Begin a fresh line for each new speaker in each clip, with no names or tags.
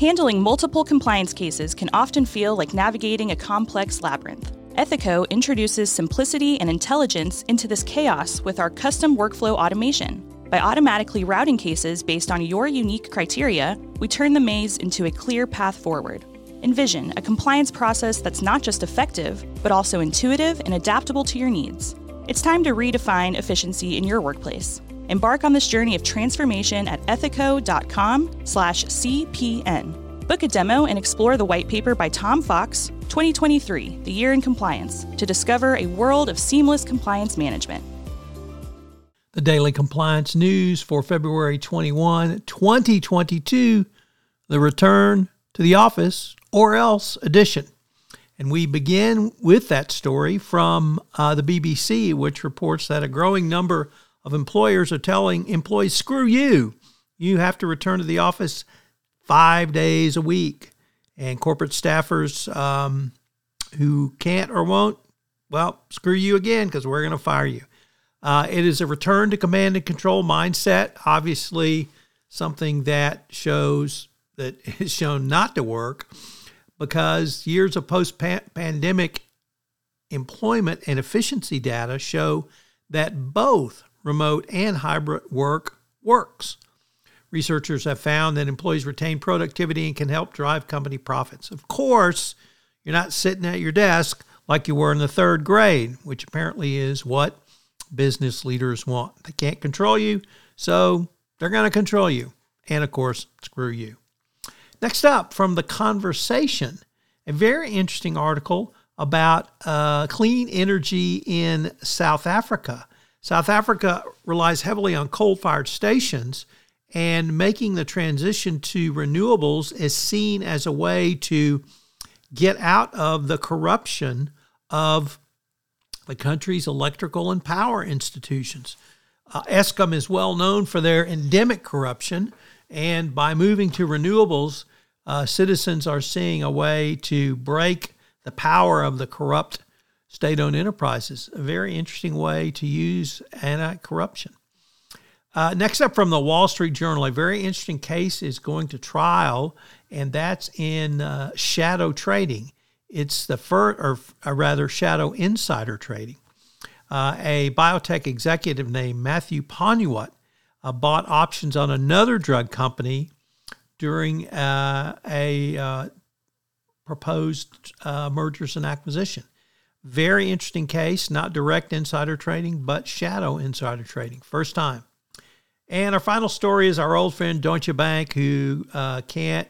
Handling multiple compliance cases can often feel like navigating a complex labyrinth. Ethico introduces simplicity and intelligence into this chaos with our custom workflow automation. By automatically routing cases based on your unique criteria, we turn the maze into a clear path forward. Envision a compliance process that's not just effective, but also intuitive and adaptable to your needs. It's time to redefine efficiency in your workplace. Embark on this journey of transformation at ethico.com/cpn. Book a demo and explore the white paper by Tom Fox, 2023, The Year in Compliance, to discover a world of seamless compliance management.
The Daily Compliance News for February 21, 2022, the return to the office or else edition. And we begin with that story from uh, the BBC, which reports that a growing number of employers are telling employees, screw you. You have to return to the office five days a week. And corporate staffers um, who can't or won't, well, screw you again because we're going to fire you. Uh, it is a return to command and control mindset. Obviously, something that shows that is shown not to work because years of post pandemic employment and efficiency data show that both remote, and hybrid work works. Researchers have found that employees retain productivity and can help drive company profits. Of course, you're not sitting at your desk like you were in the third grade, which apparently is what business leaders want. They can't control you, so they're going to control you. And of course, screw you. Next up, from The Conversation, a very interesting article about uh, clean energy in South Africa. South Africa relies heavily on coal fired stations, and making the transition to renewables is seen as a way to get out of the corruption of the country's electrical and power institutions. Uh, Eskom is well known for their endemic corruption, and by moving to renewables, uh, citizens are seeing a way to break the power of the corrupt state owned enterprises. A very interesting way to use anti corruption. Uh, next up from the Wall Street Journal, a very interesting case is going to trial, and that's in uh, shadow trading. It's the first, or, or rather, shadow insider trading. Uh, a biotech executive named Matthew Panuwat uh, bought options on another drug company during uh, a uh, proposed mergers and acquisition. Very interesting case, not direct insider trading, but shadow insider trading. First time. And our final story is our old friend Deutsche Bank, who uh, can't,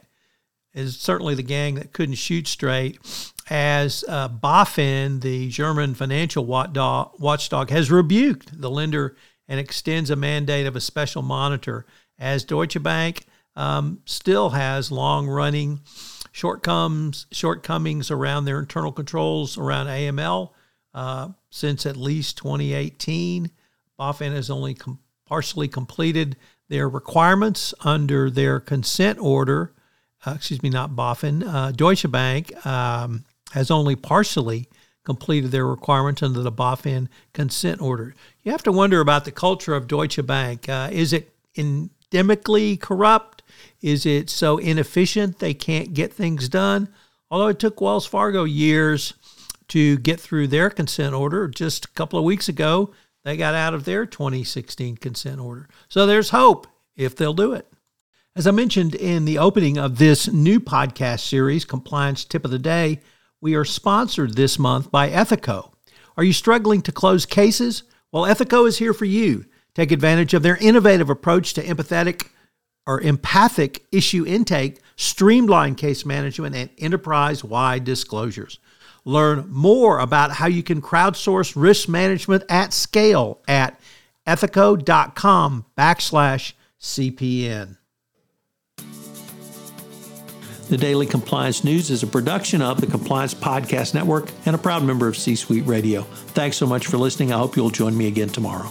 is certainly the gang that couldn't shoot straight, as uh, BaFin, the German financial watchdog, has rebuked the lender and extends a mandate of a special monitor, as Deutsche Bank um, still has long running shortcomings shortcomings around their internal controls around AML uh, since at least 2018. BaFin has only com- partially completed their requirements under their consent order. Uh, excuse me, not BaFin. Uh, Deutsche Bank um, has only partially completed their requirements under the BaFin consent order. You have to wonder about the culture of Deutsche Bank. Uh, is it endemically corrupt? Is it so inefficient they can't get things done? Although it took Wells Fargo years to get through their consent order, just a couple of weeks ago, they got out of their 2016 consent order. So there's hope if they'll do it. As I mentioned in the opening of this new podcast series, Compliance Tip of the Day, we are sponsored this month by Ethico. Are you struggling to close cases? Well, Ethico is here for you. Take advantage of their innovative approach to empathetic or empathic issue intake, streamline case management, and enterprise wide disclosures. Learn more about how you can crowdsource risk management at scale at ethico.com backslash CPN. The Daily Compliance News is a production of the Compliance Podcast Network and a proud member of C Suite Radio. Thanks so much for listening. I hope you'll join me again tomorrow.